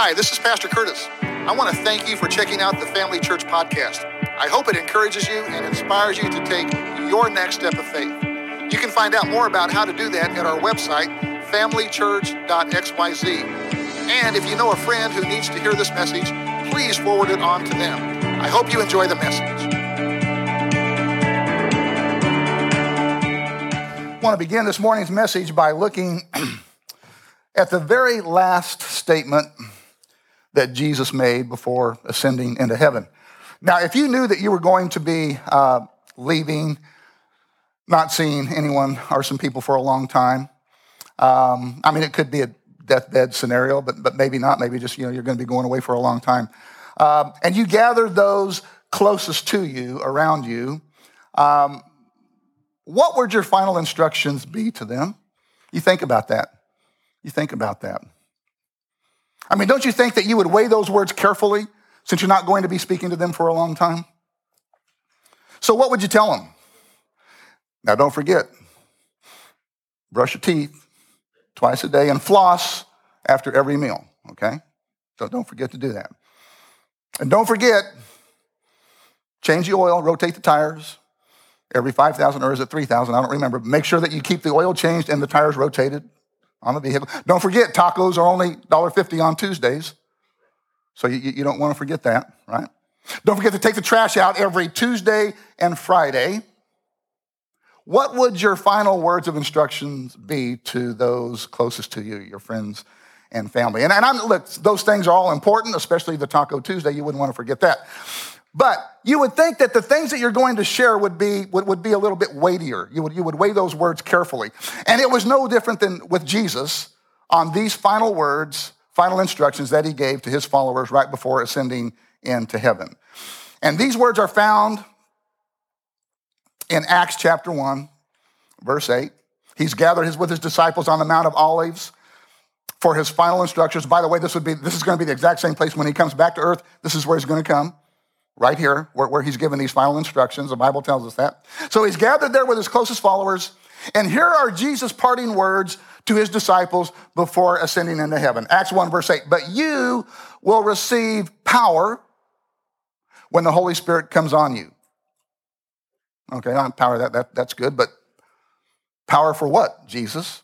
Hi, this is Pastor Curtis. I want to thank you for checking out the Family Church podcast. I hope it encourages you and inspires you to take your next step of faith. You can find out more about how to do that at our website, familychurch.xyz. And if you know a friend who needs to hear this message, please forward it on to them. I hope you enjoy the message. I want to begin this morning's message by looking at the very last statement that Jesus made before ascending into heaven. Now, if you knew that you were going to be uh, leaving, not seeing anyone or some people for a long time, um, I mean, it could be a deathbed scenario, but, but maybe not. Maybe just, you know, you're going to be going away for a long time. Um, and you gathered those closest to you around you. Um, what would your final instructions be to them? You think about that. You think about that. I mean, don't you think that you would weigh those words carefully since you're not going to be speaking to them for a long time? So, what would you tell them? Now, don't forget brush your teeth twice a day and floss after every meal, okay? So, don't forget to do that. And don't forget, change the oil, rotate the tires, every 5,000 or is it 3,000? I don't remember. Make sure that you keep the oil changed and the tires rotated on the vehicle. Don't forget, tacos are only $1.50 on Tuesdays. So you, you don't want to forget that, right? Don't forget to take the trash out every Tuesday and Friday. What would your final words of instructions be to those closest to you, your friends and family? And, and I'm, look, those things are all important, especially the Taco Tuesday. You wouldn't want to forget that. But you would think that the things that you're going to share would be, would, would be a little bit weightier. You would, you would weigh those words carefully. And it was no different than with Jesus on these final words, final instructions that he gave to his followers right before ascending into heaven. And these words are found in Acts chapter 1, verse 8. He's gathered his, with his disciples on the Mount of Olives for his final instructions. By the way, this would be this is going to be the exact same place when he comes back to earth. This is where he's going to come right here, where, where he's given these final instructions. The Bible tells us that. So he's gathered there with his closest followers, and here are Jesus' parting words to his disciples before ascending into heaven. Acts 1, verse 8. But you will receive power when the Holy Spirit comes on you. Okay, not power, that, that, that's good, but power for what, Jesus?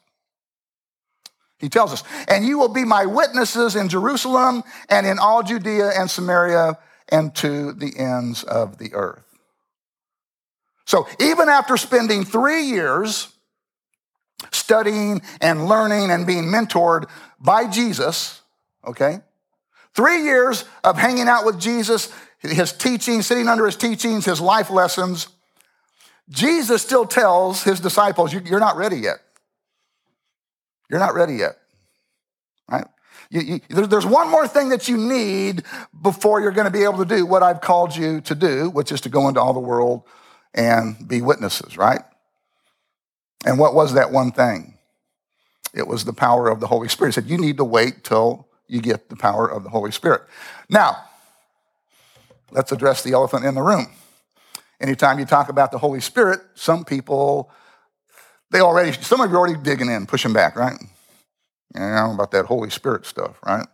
He tells us, and you will be my witnesses in Jerusalem and in all Judea and Samaria and to the ends of the earth. So even after spending three years studying and learning and being mentored by Jesus, okay, three years of hanging out with Jesus, his teachings, sitting under his teachings, his life lessons, Jesus still tells his disciples, You're not ready yet. You're not ready yet. You, you, there's one more thing that you need before you're going to be able to do what I've called you to do, which is to go into all the world and be witnesses, right? And what was that one thing? It was the power of the Holy Spirit. He said, You need to wait till you get the power of the Holy Spirit. Now, let's address the elephant in the room. Anytime you talk about the Holy Spirit, some people, they already, some of you are already digging in, pushing back, right? You know about that Holy Spirit stuff, right?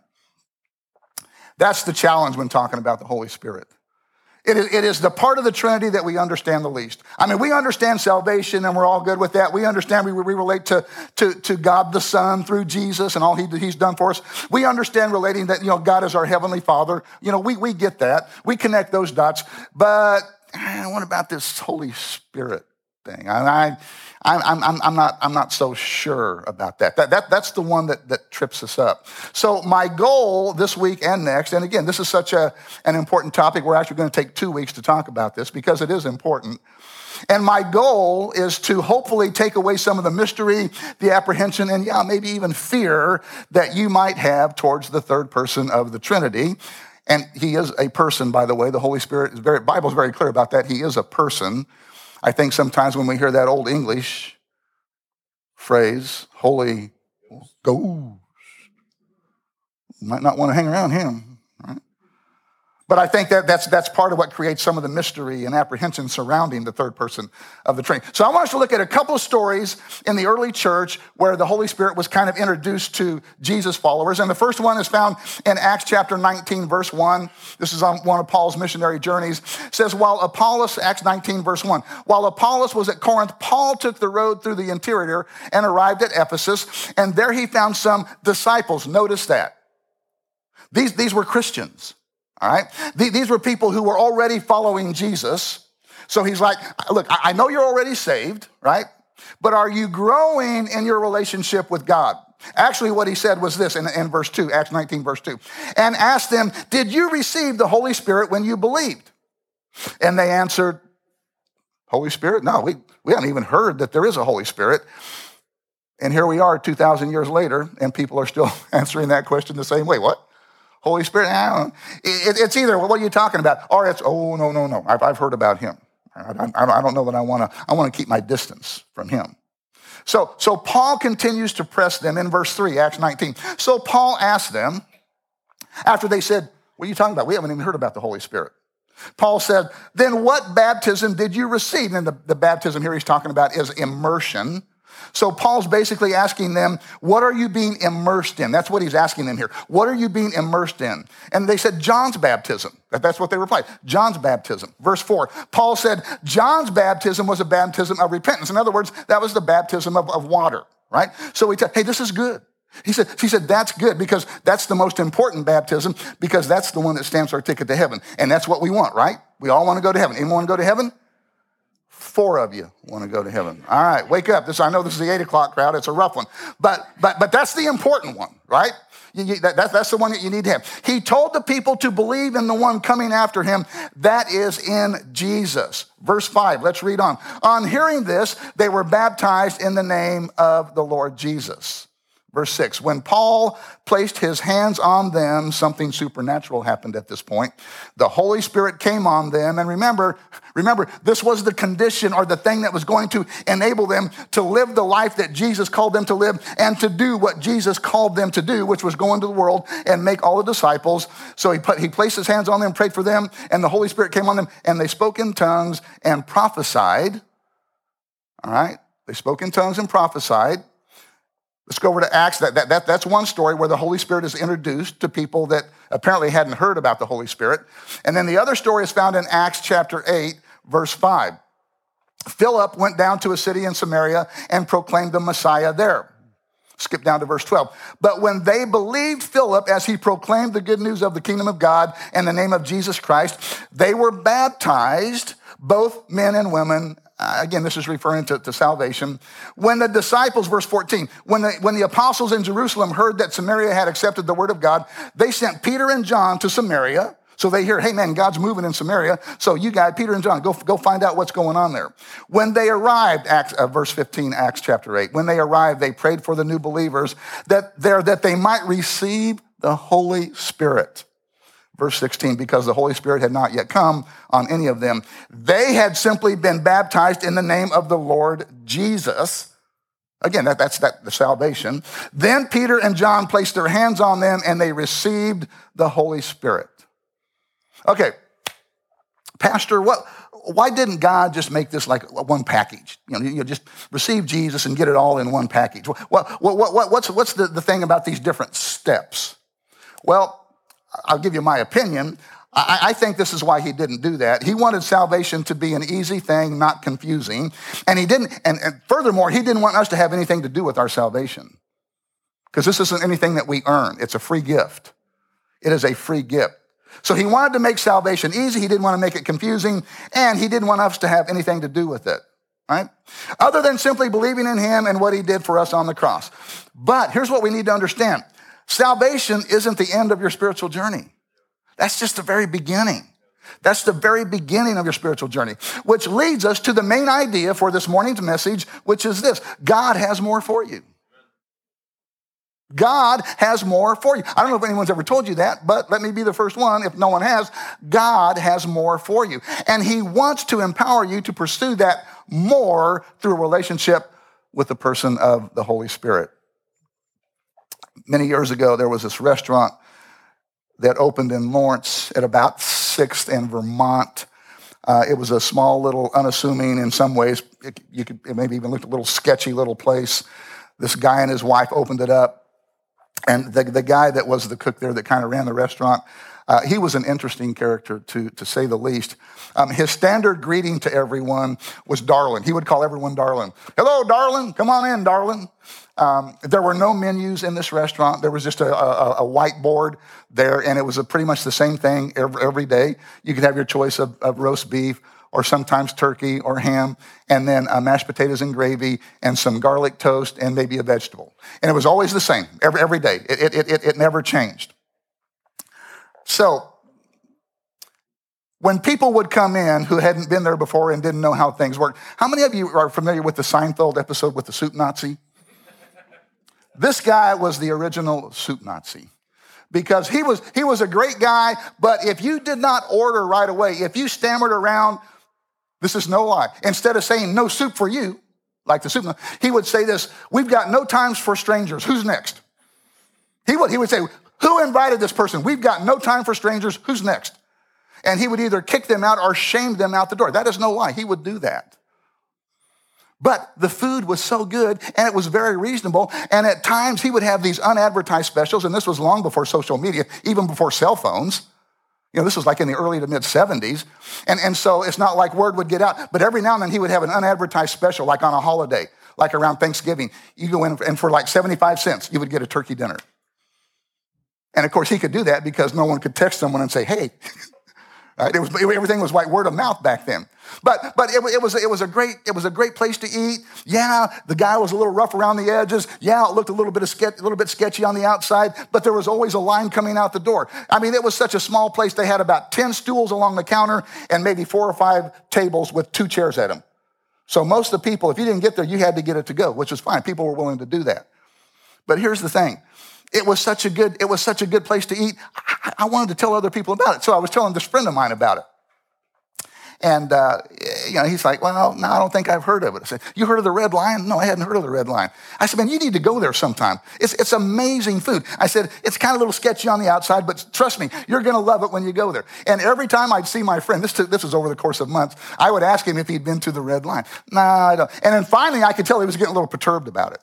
That's the challenge when talking about the Holy Spirit. It is, it is the part of the Trinity that we understand the least. I mean, we understand salvation and we're all good with that. We understand we, we relate to, to, to God the Son through Jesus and all he, He's done for us. We understand relating that, you know, God is our Heavenly Father. You know, we, we get that. We connect those dots. But eh, what about this Holy Spirit thing? I, I I'm, I'm, I'm, not, I'm not so sure about that. that, that that's the one that, that trips us up. So, my goal this week and next, and again, this is such a, an important topic, we're actually going to take two weeks to talk about this because it is important. And my goal is to hopefully take away some of the mystery, the apprehension, and yeah, maybe even fear that you might have towards the third person of the Trinity. And he is a person, by the way. The Holy Spirit is very, Bible is very clear about that. He is a person. I think sometimes when we hear that old English phrase, Holy Ghost, might not want to hang around him. But I think that that's, that's part of what creates some of the mystery and apprehension surrounding the third person of the Trinity. So I want us to look at a couple of stories in the early church where the Holy Spirit was kind of introduced to Jesus followers. And the first one is found in Acts chapter 19, verse 1. This is on one of Paul's missionary journeys. It says, while Apollos, Acts 19, verse 1, while Apollos was at Corinth, Paul took the road through the interior and arrived at Ephesus. And there he found some disciples. Notice that. These, these were Christians. All right? These were people who were already following Jesus. So he's like, look, I know you're already saved, right? But are you growing in your relationship with God? Actually, what he said was this in, in verse 2, Acts 19, verse 2. And asked them, Did you receive the Holy Spirit when you believed? And they answered, Holy Spirit? No, we, we haven't even heard that there is a Holy Spirit. And here we are 2,000 years later, and people are still answering that question the same way. What? Holy Spirit? It, it's either, what are you talking about? Or it's, oh, no, no, no. I've, I've heard about him. I, I, I don't know that I want to, I want to keep my distance from him. So, so Paul continues to press them in verse 3, Acts 19. So Paul asked them, after they said, What are you talking about? We haven't even heard about the Holy Spirit. Paul said, Then what baptism did you receive? And the, the baptism here he's talking about is immersion. So Paul's basically asking them, what are you being immersed in? That's what he's asking them here. What are you being immersed in? And they said, John's baptism. That's what they replied. John's baptism. Verse four, Paul said, John's baptism was a baptism of repentance. In other words, that was the baptism of, of water, right? So we said, hey, this is good. He said, he said, that's good because that's the most important baptism because that's the one that stamps our ticket to heaven. And that's what we want, right? We all want to go to heaven. Anyone want to go to heaven? Four of you want to go to heaven. All right, wake up. This I know this is the eight o'clock crowd. It's a rough one, but but but that's the important one, right? You, you, that, that, that's the one that you need to have. He told the people to believe in the one coming after him. That is in Jesus. Verse five. Let's read on. On hearing this, they were baptized in the name of the Lord Jesus. Verse 6 When Paul placed his hands on them, something supernatural happened at this point. The Holy Spirit came on them. And remember, remember, this was the condition or the thing that was going to enable them to live the life that Jesus called them to live and to do what Jesus called them to do, which was go into the world and make all the disciples. So he, put, he placed his hands on them, prayed for them, and the Holy Spirit came on them, and they spoke in tongues and prophesied. All right? They spoke in tongues and prophesied. Let's go over to Acts. That, that, that, that's one story where the Holy Spirit is introduced to people that apparently hadn't heard about the Holy Spirit. And then the other story is found in Acts chapter 8, verse 5. Philip went down to a city in Samaria and proclaimed the Messiah there. Skip down to verse 12. But when they believed Philip as he proclaimed the good news of the kingdom of God and the name of Jesus Christ, they were baptized, both men and women, again, this is referring to, to, salvation. When the disciples, verse 14, when the, when the apostles in Jerusalem heard that Samaria had accepted the word of God, they sent Peter and John to Samaria. So they hear, hey man, God's moving in Samaria. So you guys, Peter and John, go, go find out what's going on there. When they arrived, Acts, uh, verse 15, Acts chapter 8, when they arrived, they prayed for the new believers that, there, that they might receive the Holy Spirit. Verse 16, because the Holy Spirit had not yet come on any of them. They had simply been baptized in the name of the Lord Jesus. Again, that, that's that, the salvation. Then Peter and John placed their hands on them and they received the Holy Spirit. Okay, Pastor, what, why didn't God just make this like one package? You know, you just receive Jesus and get it all in one package. What, what, what, what's, what's the, the thing about these different steps? Well, I'll give you my opinion. I, think this is why he didn't do that. He wanted salvation to be an easy thing, not confusing. And he didn't, and, and furthermore, he didn't want us to have anything to do with our salvation. Because this isn't anything that we earn, it's a free gift. It is a free gift. So he wanted to make salvation easy, he didn't want to make it confusing, and he didn't want us to have anything to do with it. Right? Other than simply believing in him and what he did for us on the cross. But here's what we need to understand Salvation isn't the end of your spiritual journey. That's just the very beginning. That's the very beginning of your spiritual journey, which leads us to the main idea for this morning's message, which is this God has more for you. God has more for you. I don't know if anyone's ever told you that, but let me be the first one if no one has. God has more for you. And He wants to empower you to pursue that more through a relationship with the person of the Holy Spirit many years ago, there was this restaurant that opened in Lawrence at about 6th and Vermont. Uh, it was a small, little, unassuming, in some ways, it, you could it maybe even looked a little sketchy little place. This guy and his wife opened it up, and the, the guy that was the cook there that kind of ran the restaurant, uh, he was an interesting character to, to say the least. Um, his standard greeting to everyone was darling. He would call everyone darling. Hello, darling. Come on in, darling. Um, there were no menus in this restaurant. There was just a, a, a whiteboard there, and it was pretty much the same thing every, every day. You could have your choice of, of, roast beef or sometimes turkey or ham, and then uh, mashed potatoes and gravy and some garlic toast and maybe a vegetable. And it was always the same every, every day. It, it, it, it never changed. So, when people would come in who hadn't been there before and didn't know how things worked, how many of you are familiar with the Seinfeld episode with the soup Nazi? This guy was the original soup Nazi because he was, he was a great guy, but if you did not order right away, if you stammered around, this is no lie, instead of saying no soup for you, like the soup, he would say this, we've got no times for strangers. Who's next? He would, he would say, who invited this person? We've got no time for strangers. Who's next? And he would either kick them out or shame them out the door. That is no lie. He would do that. But the food was so good and it was very reasonable. And at times he would have these unadvertised specials, and this was long before social media, even before cell phones. You know, this was like in the early to mid 70s. And, and so it's not like word would get out, but every now and then he would have an unadvertised special, like on a holiday, like around Thanksgiving. You go in and for like 75 cents, you would get a turkey dinner. And of course, he could do that because no one could text someone and say, hey, Right? It was, everything was like word of mouth back then. But, but it, it, was, it, was a great, it was a great place to eat. Yeah, the guy was a little rough around the edges. Yeah, it looked a little bit, a little bit sketchy on the outside, but there was always a line coming out the door. I mean, it was such a small place. They had about 10 stools along the counter and maybe four or five tables with two chairs at them. So most of the people, if you didn't get there, you had to get it to go, which was fine. People were willing to do that. But here's the thing it was such a good, it was such a good place to eat. I, I wanted to tell other people about it. So I was telling this friend of mine about it. And, uh, you know, he's like, well, no, I don't think I've heard of it. I said, you heard of the Red Lion? No, I hadn't heard of the Red Lion. I said, man, you need to go there sometime. It's, it's amazing food. I said, it's kind of a little sketchy on the outside, but trust me, you're going to love it when you go there. And every time I'd see my friend, this, this was over the course of months, I would ask him if he'd been to the Red Lion. No, nah, I don't. And then finally, I could tell he was getting a little perturbed about it.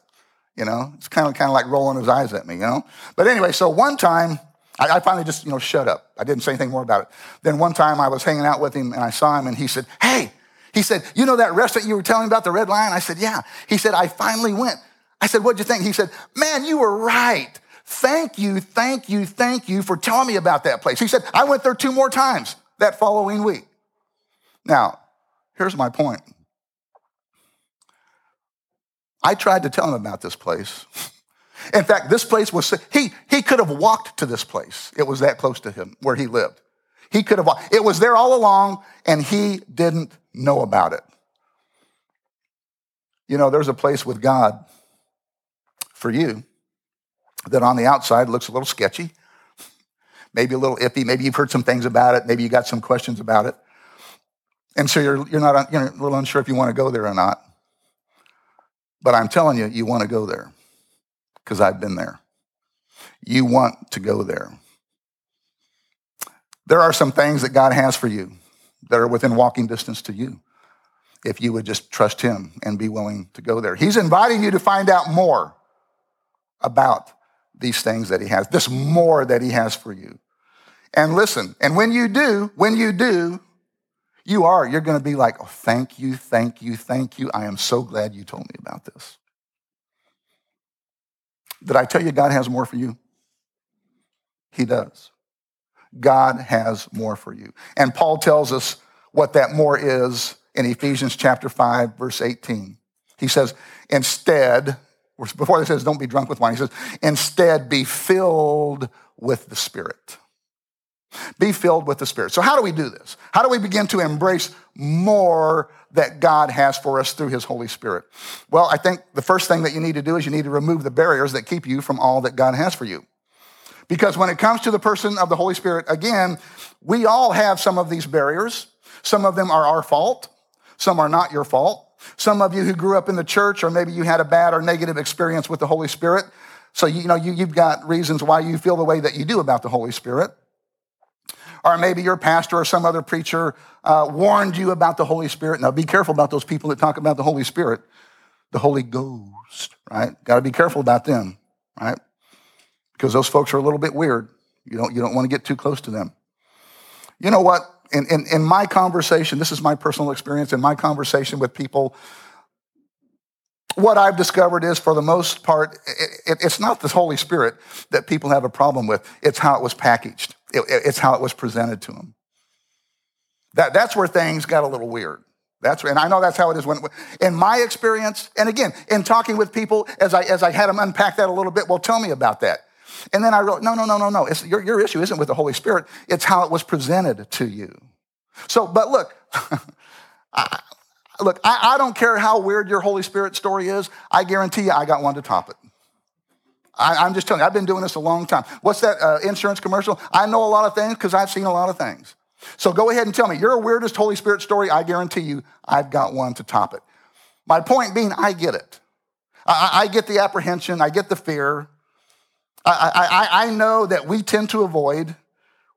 You know, it's kind of kind of like rolling his eyes at me. You know, but anyway, so one time I, I finally just you know shut up. I didn't say anything more about it. Then one time I was hanging out with him and I saw him and he said, "Hey," he said, "You know that restaurant you were telling me about, the Red Lion?" I said, "Yeah." He said, "I finally went." I said, "What'd you think?" He said, "Man, you were right." Thank you, thank you, thank you for telling me about that place. He said, I went there two more times that following week. Now, here's my point. I tried to tell him about this place. In fact, this place was, he, he could have walked to this place. It was that close to him where he lived. He could have walked. It was there all along and he didn't know about it. You know, there's a place with God for you that on the outside looks a little sketchy, maybe a little iffy. Maybe you've heard some things about it. Maybe you got some questions about it. And so you're, you're not, you're a little unsure if you want to go there or not. But I'm telling you, you want to go there because I've been there. You want to go there. There are some things that God has for you that are within walking distance to you if you would just trust Him and be willing to go there. He's inviting you to find out more about these things that He has, this more that He has for you. And listen, and when you do, when you do, you are. You're going to be like, oh, thank you, thank you, thank you. I am so glad you told me about this. Did I tell you God has more for you? He does. God has more for you. And Paul tells us what that more is in Ephesians chapter 5, verse 18. He says, instead, before he says, don't be drunk with wine, he says, instead be filled with the Spirit. Be filled with the Spirit. So, how do we do this? How do we begin to embrace more that God has for us through His Holy Spirit? Well, I think the first thing that you need to do is you need to remove the barriers that keep you from all that God has for you. Because when it comes to the person of the Holy Spirit, again, we all have some of these barriers. Some of them are our fault, some are not your fault. Some of you who grew up in the church, or maybe you had a bad or negative experience with the Holy Spirit. So, you know, you, you've got reasons why you feel the way that you do about the Holy Spirit. Or maybe your pastor or some other preacher uh, warned you about the Holy Spirit. Now, be careful about those people that talk about the Holy Spirit, the Holy Ghost, right? Got to be careful about them, right? Because those folks are a little bit weird. You don't, you don't want to get too close to them. You know what? In, in, in my conversation, this is my personal experience, in my conversation with people, what I've discovered is, for the most part, it, it, it's not the Holy Spirit that people have a problem with. It's how it was packaged. It, it's how it was presented to them. That, that's where things got a little weird. That's and I know that's how it is when in my experience, and again, in talking with people as I as I had them unpack that a little bit, well, tell me about that. And then I wrote, no, no, no, no, no. It's, your, your issue isn't with the Holy Spirit, it's how it was presented to you. So, but look, I, look, I, I, don't care how weird your Holy Spirit story is. I guarantee you, I got one to top it. I, am just telling you, I've been doing this a long time. What's that uh, insurance commercial? I know a lot of things because I've seen a lot of things. So go ahead and tell me your weirdest Holy Spirit story. I guarantee you, I've got one to top it. My point being, I get it. I, I get the apprehension, I get the fear. I, I, I know that we tend to avoid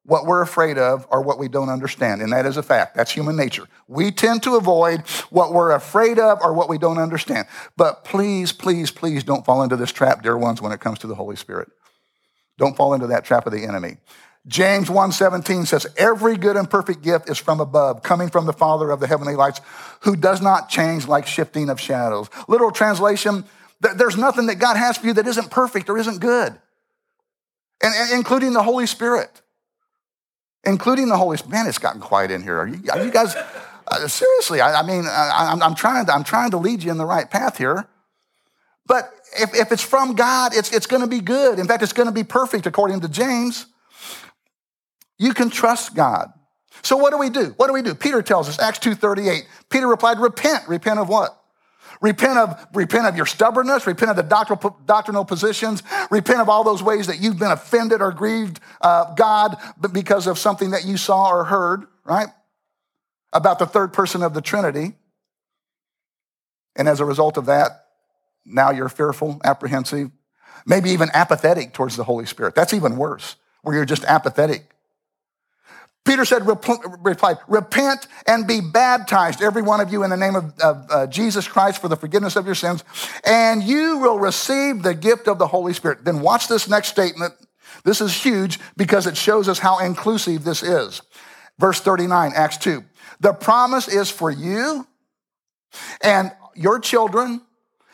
what we're afraid of or what we don't understand. And that is a fact. That's human nature. We tend to avoid what we're afraid of or what we don't understand. But please, please, please don't fall into this trap, dear ones, when it comes to the Holy Spirit. Don't fall into that trap of the enemy. James 1:17 says, "Every good and perfect gift is from above, coming from the Father of the heavenly lights, who does not change like shifting of shadows." Literal translation, there's nothing that God has for you that isn't perfect or isn't good. And, and including the Holy Spirit including the Holy Spirit. Man, it's gotten quiet in here. Are you, are you guys, uh, seriously, I, I mean, I, am trying to, I'm trying to lead you in the right path here. But if, if it's from God, it's, it's going to be good. In fact, it's going to be perfect according to James. You can trust God. So what do we do? What do we do? Peter tells us, Acts 2.38, Peter replied, repent. Repent of what? Repent of, repent of your stubbornness, repent of the doctrinal, positions, repent of all those ways that you've been offended or grieved uh, God because of something that you saw or heard, right? About the third person of the Trinity. And as a result of that, now you're fearful, apprehensive, maybe even apathetic towards the Holy Spirit. That's even worse, where you're just apathetic Peter said, replied, repent and be baptized, every one of you, in the name of, of uh, Jesus Christ for the forgiveness of your sins, and you will receive the gift of the Holy Spirit. Then watch this next statement. This is huge because it shows us how inclusive this is. Verse 39, Acts 2. The promise is for you and your children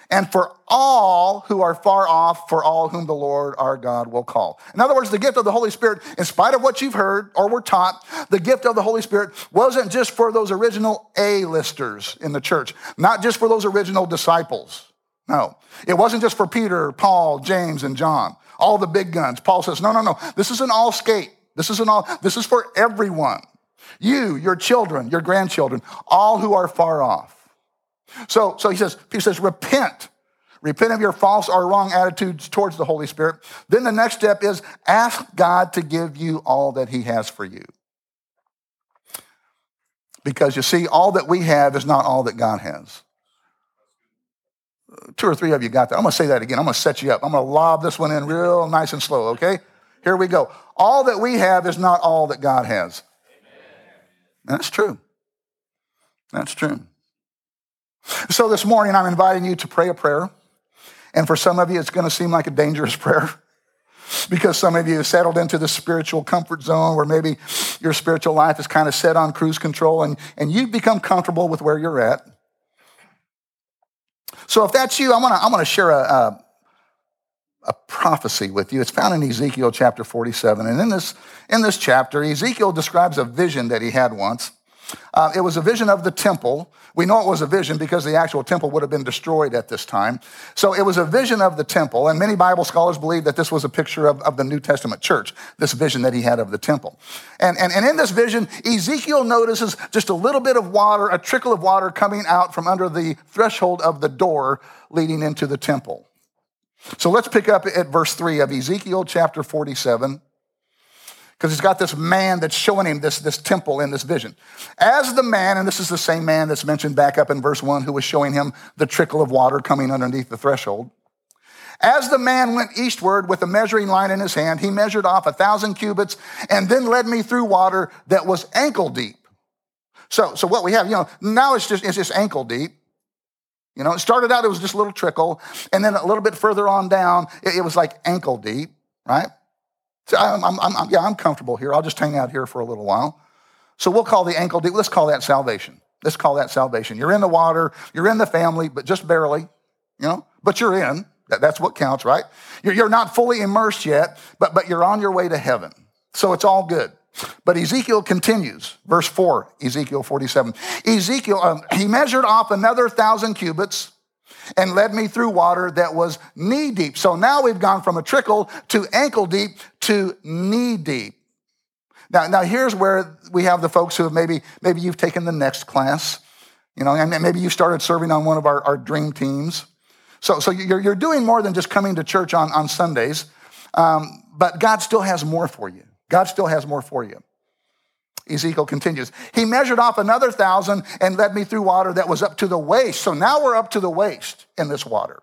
and for all who are far off, for all whom the Lord our God will call. In other words, the gift of the Holy Spirit, in spite of what you've heard or were taught, the gift of the Holy Spirit wasn't just for those original A-listers in the church, not just for those original disciples. No, it wasn't just for Peter, Paul, James, and John, all the big guns. Paul says, no, no, no, this is an all skate. This is an all, this is for everyone. You, your children, your grandchildren, all who are far off. So, so he says, he says, repent. Repent of your false or wrong attitudes towards the Holy Spirit. Then the next step is ask God to give you all that he has for you. Because you see, all that we have is not all that God has. Two or three of you got that. I'm going to say that again. I'm going to set you up. I'm going to lob this one in real nice and slow, okay? Here we go. All that we have is not all that God has. That's true. That's true. So this morning, I'm inviting you to pray a prayer. And for some of you, it's going to seem like a dangerous prayer because some of you have settled into the spiritual comfort zone where maybe your spiritual life is kind of set on cruise control and, and you've become comfortable with where you're at. So if that's you, I want to I want to share a, a, a prophecy with you. It's found in Ezekiel chapter 47. And in this, in this chapter, Ezekiel describes a vision that he had once. Uh, it was a vision of the temple. We know it was a vision because the actual temple would have been destroyed at this time. So it was a vision of the temple, and many Bible scholars believe that this was a picture of, of the New Testament church, this vision that he had of the temple. And, and, and in this vision, Ezekiel notices just a little bit of water, a trickle of water coming out from under the threshold of the door leading into the temple. So let's pick up at verse 3 of Ezekiel chapter 47 because he's got this man that's showing him this, this temple in this vision. As the man, and this is the same man that's mentioned back up in verse 1 who was showing him the trickle of water coming underneath the threshold. As the man went eastward with a measuring line in his hand, he measured off a thousand cubits and then led me through water that was ankle deep. So, so what we have, you know, now it's just, it's just ankle deep. You know, it started out, it was just a little trickle. And then a little bit further on down, it, it was like ankle deep, right? So I'm, I'm, I'm, yeah, I'm comfortable here. I'll just hang out here for a little while. So we'll call the ankle deep, let's call that salvation. Let's call that salvation. You're in the water, you're in the family, but just barely, you know, but you're in. That, that's what counts, right? You're, you're not fully immersed yet, but, but you're on your way to heaven. So it's all good. But Ezekiel continues, verse 4, Ezekiel 47. Ezekiel, um, he measured off another thousand cubits and led me through water that was knee deep. So now we've gone from a trickle to ankle deep to knee deep. Now, now here's where we have the folks who have maybe, maybe you've taken the next class, you know, and maybe you started serving on one of our, our dream teams. So, so you're, you're doing more than just coming to church on, on Sundays, um, but God still has more for you. God still has more for you. Ezekiel continues. He measured off another thousand and led me through water that was up to the waist. So now we're up to the waist in this water.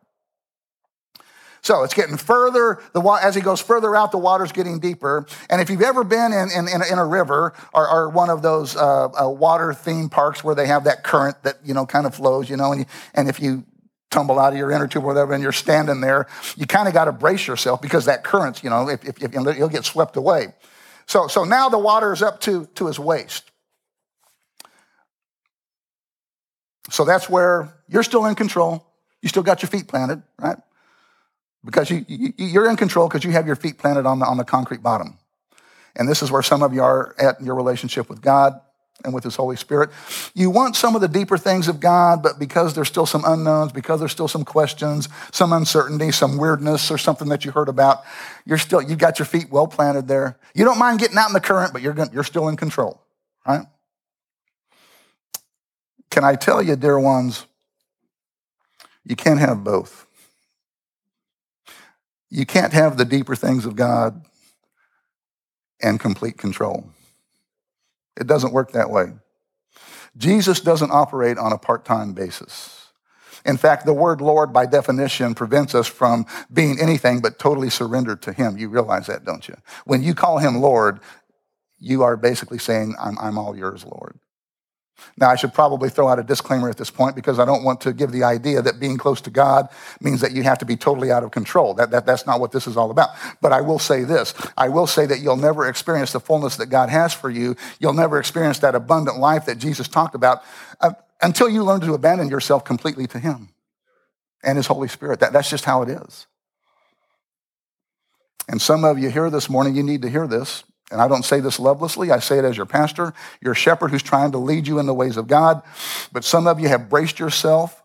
So it's getting further, the, as he goes further out, the water's getting deeper. And if you've ever been in, in, in, a, in a river or, or, one of those uh, uh, water theme parks where they have that current that, you know, kind of flows, you know, and, you, and if you tumble out of your inner tube or whatever and you're standing there, you kind of got to brace yourself because that current, you know, if, if, if you'll get swept away. So, so now the water is up to, to his waist. So that's where you're still in control. You still got your feet planted, right? Because you, you, are in control because you have your feet planted on the, on the concrete bottom. And this is where some of you are at in your relationship with God and with His Holy Spirit. You want some of the deeper things of God, but because there's still some unknowns, because there's still some questions, some uncertainty, some weirdness, or something that you heard about, you're still, you've got your feet well planted there. You don't mind getting out in the current, but you're, you're still in control, right? Can I tell you, dear ones, you can't have both. You can't have the deeper things of God and complete control. It doesn't work that way. Jesus doesn't operate on a part time basis. In fact, the word Lord, by definition, prevents us from being anything but totally surrendered to Him. You realize that, don't you? When you call Him Lord, you are basically saying, I'm, I'm all yours, Lord. Now, I should probably throw out a disclaimer at this point because I don't want to give the idea that being close to God means that you have to be totally out of control. That, that, that's not what this is all about. But I will say this I will say that you'll never experience the fullness that God has for you. You'll never experience that abundant life that Jesus talked about uh, until you learn to abandon yourself completely to Him and His Holy Spirit. That, that's just how it is. And some of you here this morning, you need to hear this. And I don't say this lovelessly, I say it as your pastor, your shepherd who's trying to lead you in the ways of God. But some of you have braced yourself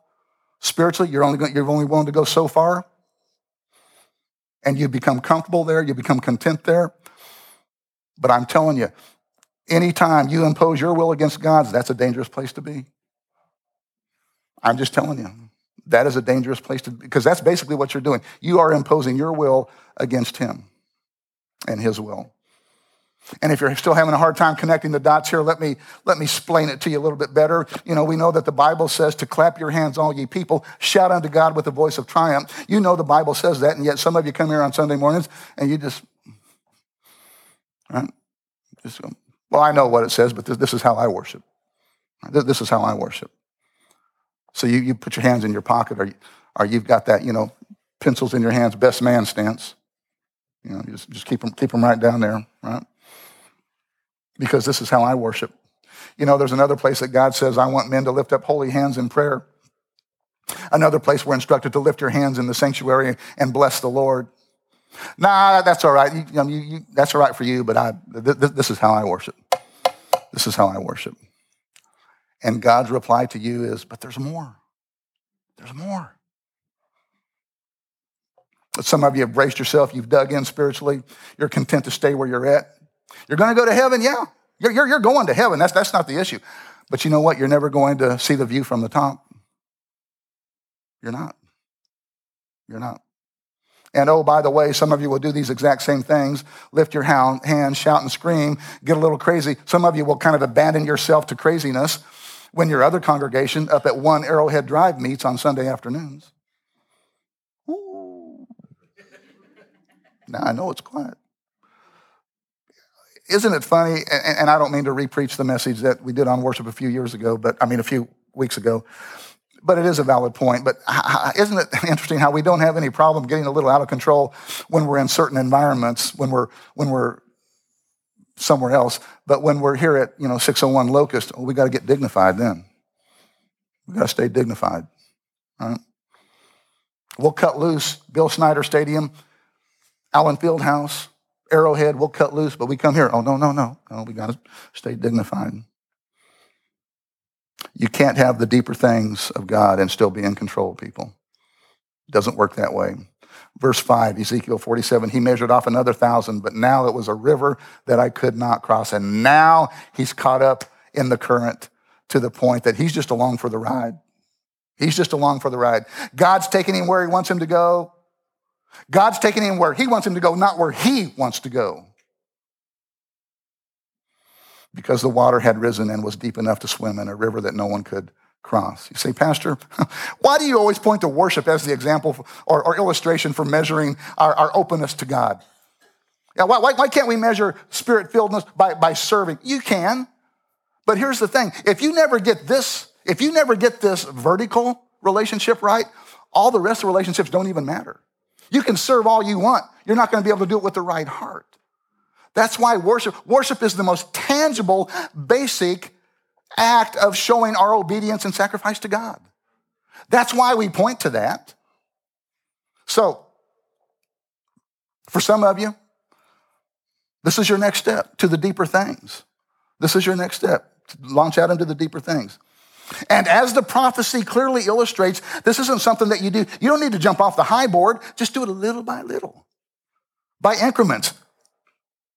spiritually, you're only, you're only willing to go so far. And you become comfortable there, you become content there. But I'm telling you, anytime you impose your will against God's, that's a dangerous place to be. I'm just telling you, that is a dangerous place to be, because that's basically what you're doing. You are imposing your will against Him and His will. And if you're still having a hard time connecting the dots here, let me, let me explain it to you a little bit better. You know, we know that the Bible says to clap your hands, all ye people, shout unto God with a voice of triumph. You know the Bible says that, and yet some of you come here on Sunday mornings and you just, right? Just, well, I know what it says, but this, this is how I worship. This is how I worship. So you, you put your hands in your pocket or, you, or you've got that, you know, pencils in your hands, best man stance. You know, you just, just keep them, keep them right down there, right? Because this is how I worship. You know, there's another place that God says, I want men to lift up holy hands in prayer. Another place we're instructed to lift your hands in the sanctuary and bless the Lord. Nah, that's all right. You, you you, that's all right for you, but I, th- th- this is how I worship. This is how I worship. And God's reply to you is, but there's more. There's more. Some of you have braced yourself, you've dug in spiritually, you're content to stay where you're at. You're going to go to heaven, yeah. You're, you're, you're going to heaven. That's, that's not the issue. But you know what? You're never going to see the view from the top. You're not. You're not. And oh, by the way, some of you will do these exact same things lift your hand, shout and scream, get a little crazy. Some of you will kind of abandon yourself to craziness when your other congregation up at one Arrowhead Drive meets on Sunday afternoons. Ooh. Now I know it's quiet. Isn't it funny? And, and I don't mean to repreach the message that we did on worship a few years ago, but I mean a few weeks ago. But it is a valid point. But isn't it interesting how we don't have any problem getting a little out of control when we're in certain environments, when we're when we're somewhere else, but when we're here at you know 601 Locust, well, we got to get dignified then. We got to stay dignified. Right? We'll cut loose. Bill Snyder Stadium, Allen Fieldhouse, Arrowhead. We'll cut loose, but we come here. Oh no, no, no, no. We got to stay dignified. You can't have the deeper things of God and still be in control, people. It doesn't work that way. Verse 5, Ezekiel 47, he measured off another thousand, but now it was a river that I could not cross. And now he's caught up in the current to the point that he's just along for the ride. He's just along for the ride. God's taking him where he wants him to go. God's taking him where he wants him to go, not where he wants to go because the water had risen and was deep enough to swim in a river that no one could cross. You say, Pastor, why do you always point to worship as the example or, or illustration for measuring our, our, openness to God? Yeah, why, why, why can't we measure spirit filledness by, by serving? You can. But here's the thing if you never get this, if you never get this vertical relationship right, all the rest of the relationships don't even matter. You can serve all you want. You're not going to be able to do it with the right heart. That's why worship, worship is the most tangible, basic act of showing our obedience and sacrifice to God. That's why we point to that. So, for some of you, this is your next step to the deeper things. This is your next step. Launch out into the deeper things. And as the prophecy clearly illustrates, this isn't something that you do. You don't need to jump off the high board, just do it a little by little, by increments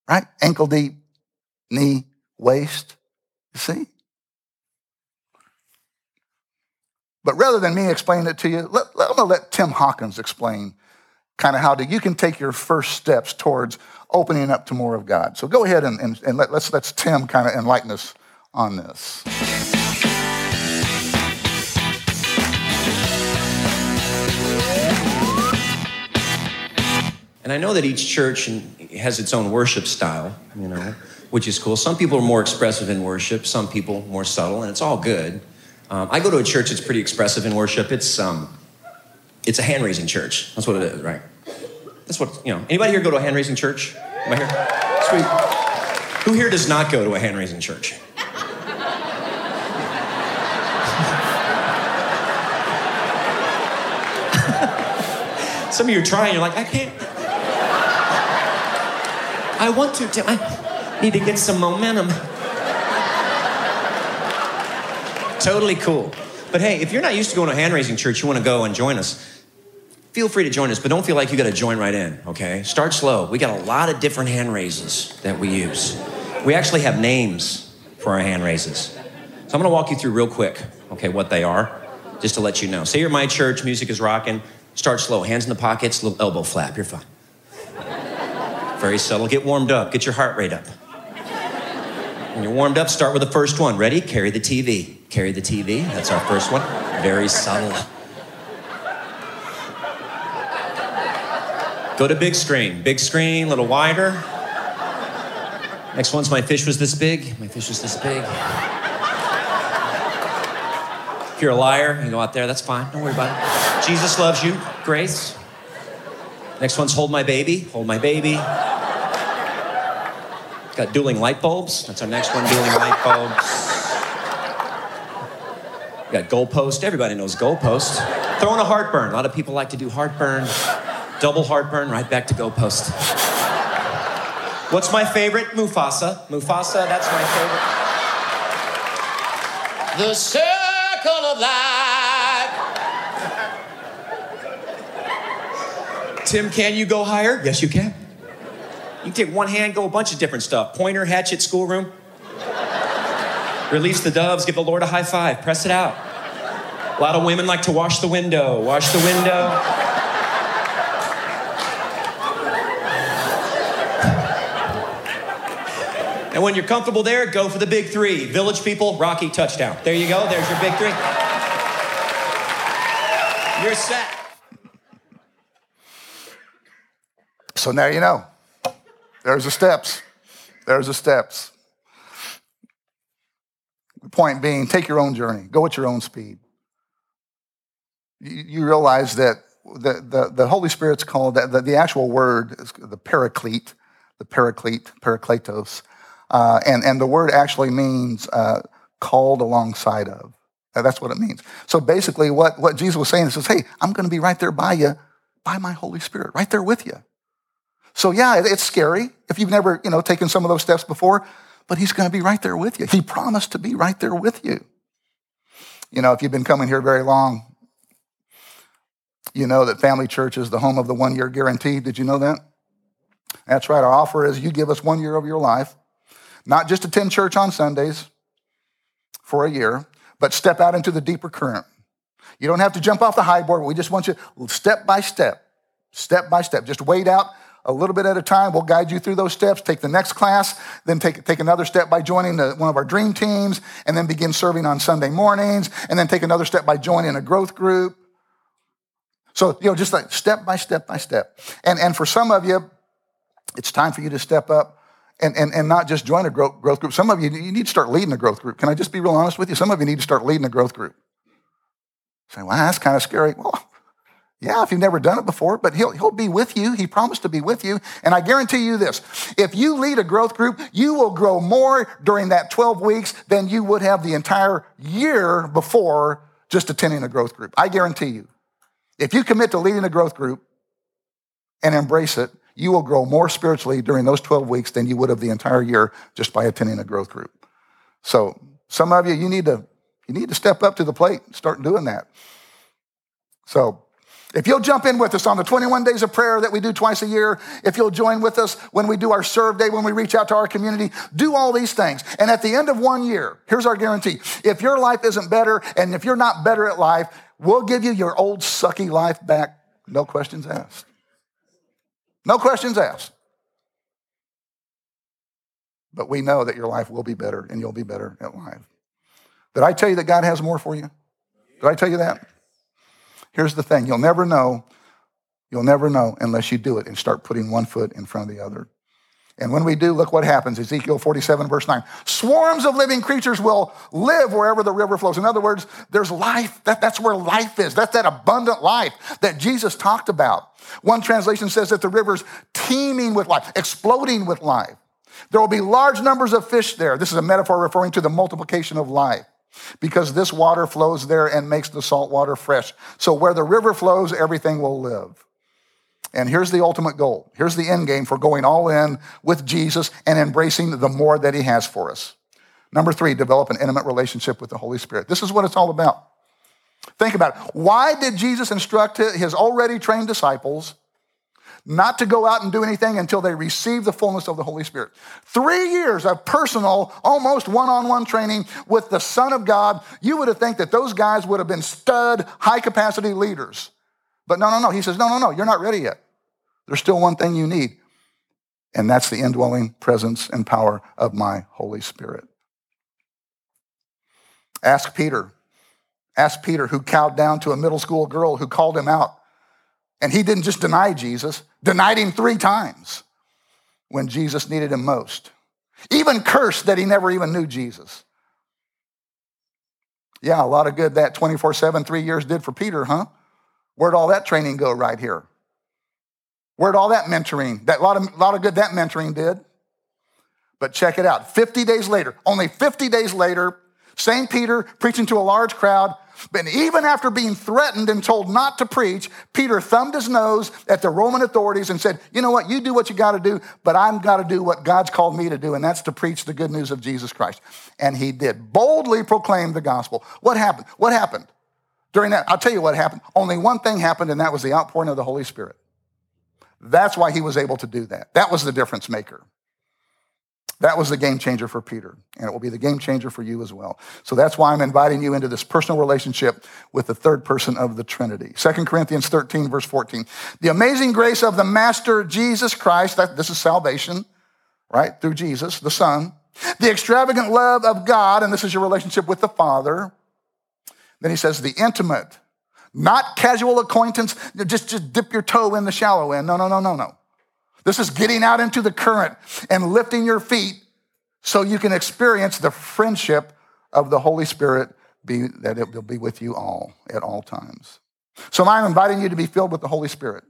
right? Ankle deep, knee, waist. You see? But rather than me explain it to you, let, let, I'm going to let Tim Hawkins explain kind of how to, you can take your first steps towards opening up to more of God. So go ahead and, and, and let, let's, let's Tim kind of enlighten us on this. And I know that each church has its own worship style, you know, which is cool. Some people are more expressive in worship, some people more subtle, and it's all good. Um, I go to a church that's pretty expressive in worship. It's um, it's a hand raising church. That's what it is, right? That's what you know. Anybody here go to a hand raising church? I here? Sweet. Who here does not go to a hand raising church? Some of you are trying. You're like, I can't. I want to, Tim. I need to get some momentum. totally cool. But hey, if you're not used to going to a hand raising church, you want to go and join us, feel free to join us, but don't feel like you got to join right in, okay? Start slow. We got a lot of different hand raises that we use. We actually have names for our hand raises. So I'm going to walk you through real quick, okay, what they are, just to let you know. Say you're my church, music is rocking. Start slow, hands in the pockets, little elbow flap. You're fine. Very subtle. Get warmed up. Get your heart rate up. When you're warmed up, start with the first one. Ready? Carry the TV. Carry the TV. That's our first one. Very subtle. Go to big screen. Big screen, a little wider. Next one's my fish was this big. My fish was this big. If you're a liar, you go out there, that's fine. Don't worry about it. Jesus loves you. Grace. Next one's hold my baby. Hold my baby. Got dueling light bulbs. That's our next one, dueling light bulbs. Got goalpost. Everybody knows goalpost. Throwing a heartburn. A lot of people like to do heartburn. Double heartburn, right back to goalpost. What's my favorite? Mufasa. Mufasa, that's my favorite. The circle of life. Tim, can you go higher? Yes, you can. You can take one hand, go a bunch of different stuff. Pointer, hatchet, schoolroom. Release the doves, give the Lord a high five, press it out. A lot of women like to wash the window, wash the window. And when you're comfortable there, go for the big three. Village people, Rocky touchdown. There you go, there's your big three. You're set. So now you know. There's the steps. There's the steps. The point being, take your own journey, go at your own speed. You, realize that the, the, the, Holy Spirit's called, the, the actual word is the paraclete, the paraclete, parakletos. Uh, and, and the word actually means uh, called alongside of. That's what it means. So basically, what, what Jesus was saying is, hey, I'm going to be right there by you, by my Holy Spirit, right there with you. So yeah, it's scary if you've never, you know, taken some of those steps before, but he's going to be right there with you. He promised to be right there with you. You know, if you've been coming here very long, you know that Family Church is the home of the one year guarantee. Did you know that? That's right. Our offer is you give us one year of your life, not just attend church on Sundays for a year, but step out into the deeper current. You don't have to jump off the high board. We just want you step by step, step by step. Just wait out a little bit at a time. We'll guide you through those steps. Take the next class, then take, take another step by joining the, one of our dream teams, and then begin serving on Sunday mornings, and then take another step by joining a growth group. So, you know, just like step by step by step. And, and for some of you, it's time for you to step up and, and, and not just join a growth, growth group. Some of you, you need to start leading a growth group. Can I just be real honest with you? Some of you need to start leading a growth group. Say, well, that's kind of scary. Well, yeah, if you've never done it before, but he'll, he'll be with you. He promised to be with you. And I guarantee you this if you lead a growth group, you will grow more during that 12 weeks than you would have the entire year before just attending a growth group. I guarantee you. If you commit to leading a growth group and embrace it, you will grow more spiritually during those 12 weeks than you would have the entire year just by attending a growth group. So, some of you, you need to, you need to step up to the plate and start doing that. So, if you'll jump in with us on the 21 days of prayer that we do twice a year, if you'll join with us when we do our serve day, when we reach out to our community, do all these things. And at the end of one year, here's our guarantee. If your life isn't better and if you're not better at life, we'll give you your old sucky life back. No questions asked. No questions asked. But we know that your life will be better and you'll be better at life. Did I tell you that God has more for you? Did I tell you that? Here's the thing you'll never know, you'll never know unless you do it and start putting one foot in front of the other. And when we do, look what happens. Ezekiel 47, verse 9. Swarms of living creatures will live wherever the river flows. In other words, there's life. That, that's where life is. That's that abundant life that Jesus talked about. One translation says that the river's teeming with life, exploding with life. There will be large numbers of fish there. This is a metaphor referring to the multiplication of life because this water flows there and makes the salt water fresh. So where the river flows, everything will live. And here's the ultimate goal. Here's the end game for going all in with Jesus and embracing the more that he has for us. Number three, develop an intimate relationship with the Holy Spirit. This is what it's all about. Think about it. Why did Jesus instruct his already trained disciples not to go out and do anything until they receive the fullness of the Holy Spirit. Three years of personal, almost one on one training with the Son of God. You would have think that those guys would have been stud, high capacity leaders. But no, no, no. He says, no, no, no, you're not ready yet. There's still one thing you need, and that's the indwelling presence and power of my Holy Spirit. Ask Peter. Ask Peter, who cowed down to a middle school girl who called him out and he didn't just deny Jesus, denied him three times when Jesus needed him most. Even cursed that he never even knew Jesus. Yeah, a lot of good that 24 7, three years did for Peter, huh? Where'd all that training go right here? Where'd all that mentoring, that lot of, a lot of good that mentoring did? But check it out 50 days later, only 50 days later, St. Peter preaching to a large crowd, but even after being threatened and told not to preach, Peter thumbed his nose at the Roman authorities and said, You know what? You do what you got to do, but I've got to do what God's called me to do, and that's to preach the good news of Jesus Christ. And he did. Boldly proclaim the gospel. What happened? What happened? During that, I'll tell you what happened. Only one thing happened, and that was the outpouring of the Holy Spirit. That's why he was able to do that. That was the difference maker. That was the game changer for Peter, and it will be the game changer for you as well. So that's why I'm inviting you into this personal relationship with the third person of the Trinity. 2 Corinthians 13, verse 14. The amazing grace of the Master Jesus Christ, that, this is salvation, right? Through Jesus, the Son. The extravagant love of God, and this is your relationship with the Father. Then he says the intimate, not casual acquaintance, just, just dip your toe in the shallow end. No, no, no, no, no. This is getting out into the current and lifting your feet so you can experience the friendship of the Holy Spirit be, that it will be with you all at all times. So I'm inviting you to be filled with the Holy Spirit.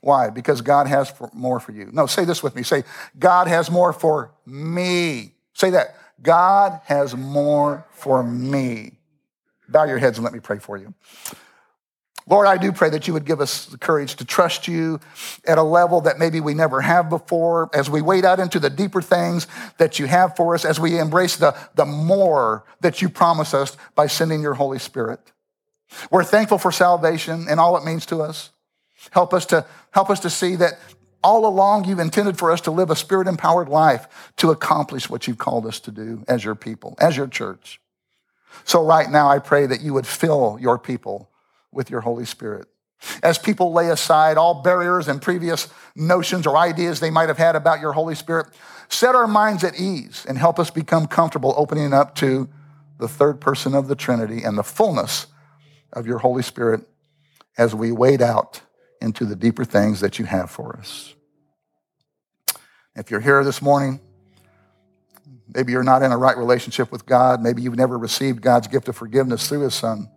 Why? Because God has more for you. No, say this with me. Say, God has more for me. Say that. God has more for me. Bow your heads and let me pray for you. Lord, I do pray that you would give us the courage to trust you at a level that maybe we never have before as we wade out into the deeper things that you have for us, as we embrace the, the more that you promise us by sending your Holy Spirit. We're thankful for salvation and all it means to us. Help us to, help us to see that all along you've intended for us to live a spirit empowered life to accomplish what you've called us to do as your people, as your church. So right now I pray that you would fill your people with your Holy Spirit. As people lay aside all barriers and previous notions or ideas they might have had about your Holy Spirit, set our minds at ease and help us become comfortable opening up to the third person of the Trinity and the fullness of your Holy Spirit as we wade out into the deeper things that you have for us. If you're here this morning, maybe you're not in a right relationship with God, maybe you've never received God's gift of forgiveness through His Son.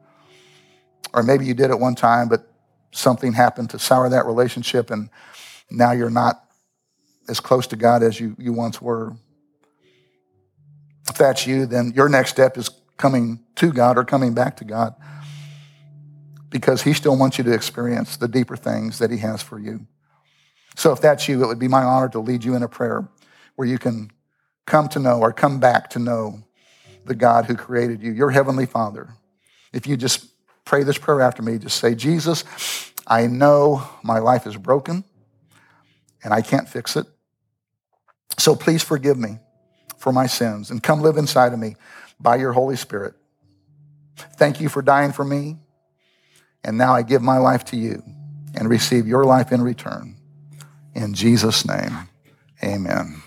Or maybe you did at one time, but something happened to sour that relationship, and now you're not as close to God as you, you once were. If that's you, then your next step is coming to God or coming back to God because He still wants you to experience the deeper things that He has for you. So if that's you, it would be my honor to lead you in a prayer where you can come to know or come back to know the God who created you, your Heavenly Father. If you just pray this prayer after me. Just say, Jesus, I know my life is broken and I can't fix it. So please forgive me for my sins and come live inside of me by your Holy Spirit. Thank you for dying for me. And now I give my life to you and receive your life in return. In Jesus' name, amen.